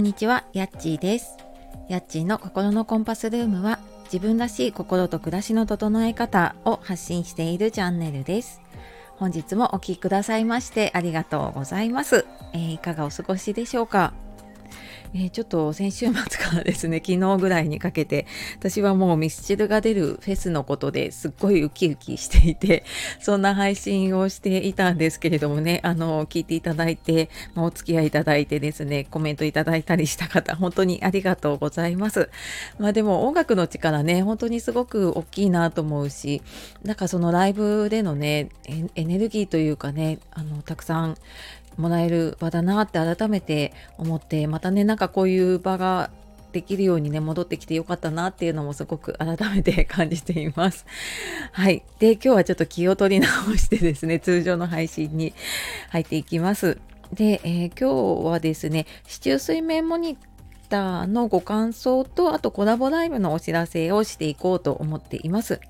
んにちは、やっちーです。やっちーの心のコンパスルームは自分らしい心と暮らしの整え方を発信しているチャンネルです。本日もお聴きくださいましてありがとうございます。えー、いかがお過ごしでしょうか？えー、ちょっと先週末からですね、昨日ぐらいにかけて、私はもうミスチルが出るフェスのことですっごいウキウキしていて、そんな配信をしていたんですけれどもね、あの、聞いていただいて、お付き合いいただいてですね、コメントいただいたりした方、本当にありがとうございます。まあでも音楽の力ね、本当にすごく大きいなと思うし、なんかそのライブでのね、エネルギーというかね、あの、たくさんもらえる場だなって改めて思ってまたねなんかこういう場ができるようにね戻ってきてよかったなっていうのもすごく改めて感じています。はい。で今日はちょっと気を取り直してですね通常の配信に入っていきます。で、えー、今日はですね市中水面モニターのご感想とあとコラボライブのお知らせをしていこうと思っています。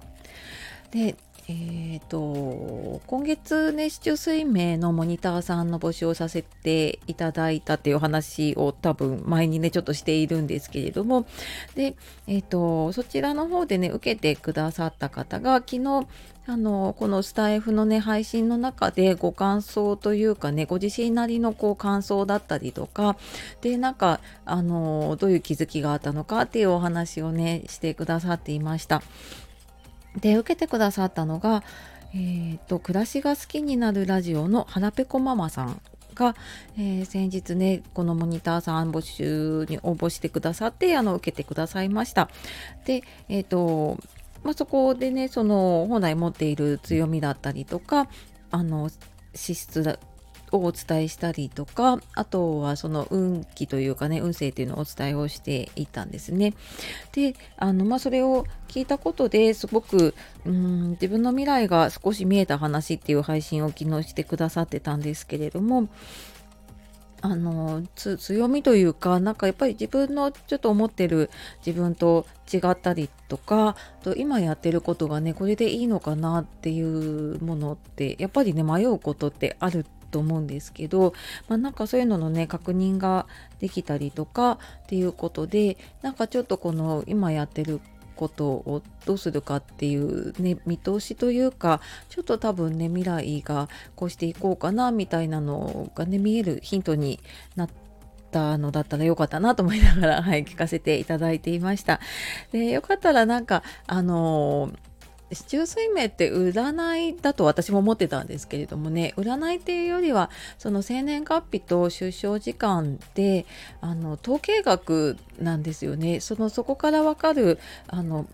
でえーと、今月ね市中水明のモニターさんの募集をさせていただいたっていう話を多分前にねちょっとしているんですけれどもで、えーと、そちらの方でね受けてくださった方が昨日あのこのスタイフのね配信の中でご感想というかねご自身なりのこう感想だったりとかでなんかあのどういう気づきがあったのかっていうお話をねしてくださっていました。で受けてくださったのが、えーと、暮らしが好きになるラジオのはらぺこママさんが、えー、先日ねこのモニターさん募集に応募してくださってあの受けてくださいました。で、えーとまあ、そこでねその本来持っている強みだったりとかあの資質をお伝えしたりとかあとはその運気というかね運勢っていうのをお伝えをしていたんですね。であのまあそれを聞いたことですごくうん自分の未来が少し見えた話っていう配信を昨日してくださってたんですけれどもあの強みというかなんかやっぱり自分のちょっと思ってる自分と違ったりとかと今やってることがねこれでいいのかなっていうものってやっぱりね迷うことってあると思うんですけど、まあ、なんかそういうののね確認ができたりとかっていうことでなんかちょっとこの今やってることをどうするかっていうね見通しというかちょっと多分ね未来がこうしていこうかなみたいなのがね見えるヒントになったのだったらよかったなと思いながら、はい、聞かせていただいていました。でよかったらなんかあのー市中水明って占いだと私も思ってたんですけれどもね占いっていうよりはその生年月日と出生時間であの統計学なんですよね。そのそこからわかるあの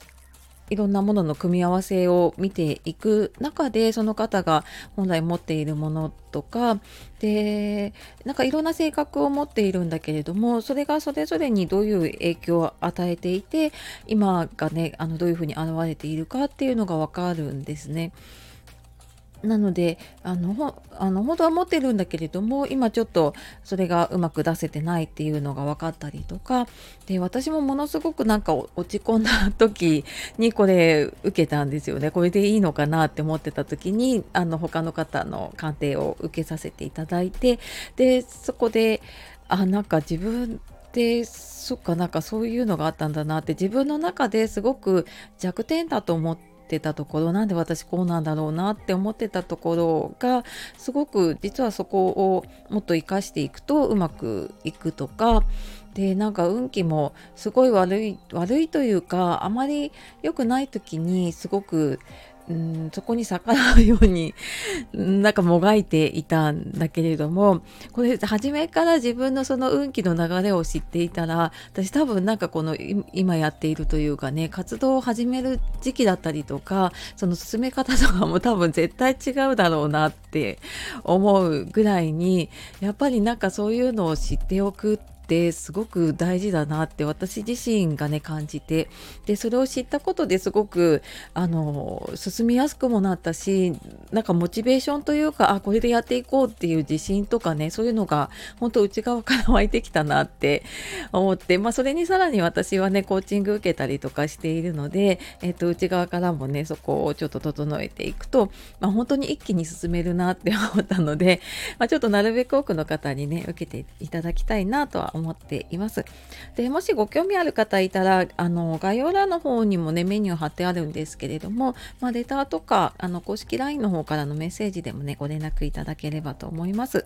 いろんなものの組み合わせを見ていく中でその方が本来持っているものとかでなんかいろんな性格を持っているんだけれどもそれがそれぞれにどういう影響を与えていて今がねあのどういうふうに現れているかっていうのが分かるんですね。なのであのあの本当は持ってるんだけれども今ちょっとそれがうまく出せてないっていうのが分かったりとかで私もものすごくなんか落ち込んだ時にこれ受けたんですよね。これでいいのかなって思ってた時にあの他の方の鑑定を受けさせていただいてでそこであなんか自分でそっかなんかそういうのがあったんだなって自分の中ですごく弱点だと思ってってたところなんで私こうなんだろうなって思ってたところがすごく実はそこをもっと生かしていくとうまくいくとかでなんか運気もすごい悪い悪いというかあまり良くない時にすごくうん、そこに逆らうようになんかもがいていたんだけれどもこれ初めから自分のその運気の流れを知っていたら私多分なんかこの今やっているというかね活動を始める時期だったりとかその進め方とかも多分絶対違うだろうなって思うぐらいにやっぱりなんかそういうのを知っておくってってすごく大事だなって私自身がね感じて。でそれを知ったことですごくあの進みやすくもなったしなんかモチベーションというかあこれでやっていこうっていう自信とかねそういうのが本当内側から湧いてきたなって思って、まあ、それにさらに私はねコーチング受けたりとかしているので、えっと、内側からもねそこをちょっと整えていくと、まあ、本当に一気に進めるなって 思ったので、まあ、ちょっとなるべく多くの方にね受けていただきたいなとは思っています。でもしご興味ある方いたらあの概要欄の方にもねメニュー貼ってあるんですけれども、まあ、レターとかあの公式 LINE の方方からのメッセージでもねご連絡いただければと思います。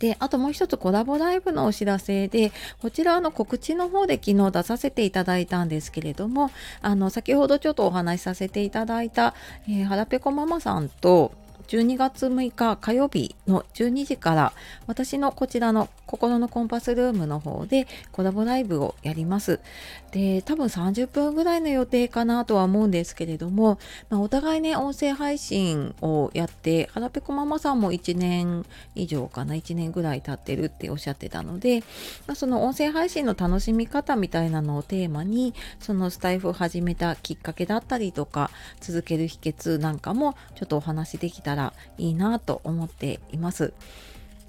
で、あともう一つコラボライブのお知らせで、こちらの告知の方で昨日出させていただいたんですけれども、あの、先ほどちょっとお話しさせていただいた、えー、はらぺこママさんと、12月6日火曜日の12時から私のこちらの心のコンパスルームの方でコラボライブをやります。で、多分30分ぐらいの予定かなとは思うんですけれども、まあ、お互いね、音声配信をやって、はらぺこママさんも1年以上かな、1年ぐらい経ってるっておっしゃってたので、まあ、その音声配信の楽しみ方みたいなのをテーマに、そのスタイフを始めたきっかけだったりとか、続ける秘訣なんかもちょっとお話できたらいいなと思っています。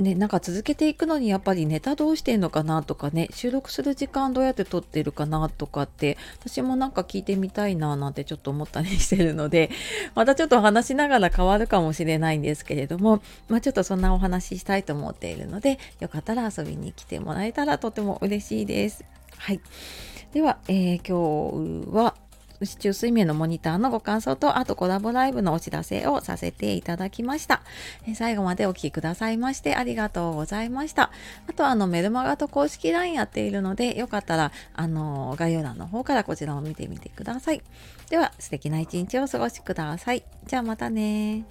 ね、なんか続けていくのにやっぱりネタどうしてんのかなとかね収録する時間どうやって撮ってるかなとかって私もなんか聞いてみたいななんてちょっと思ったりしてるので またちょっと話しながら変わるかもしれないんですけれども、まあ、ちょっとそんなお話ししたいと思っているのでよかったら遊びに来てもらえたらとても嬉しいです。はい、では、えー、今日は宇宙水面のモニターのご感想と、あとコラボライブのお知らせをさせていただきました。え最後までお聴きくださいましてありがとうございました。あとあのメルマガと公式 LINE やっているので、よかったらあの概要欄の方からこちらを見てみてください。では素敵な一日をお過ごしください。じゃあまたね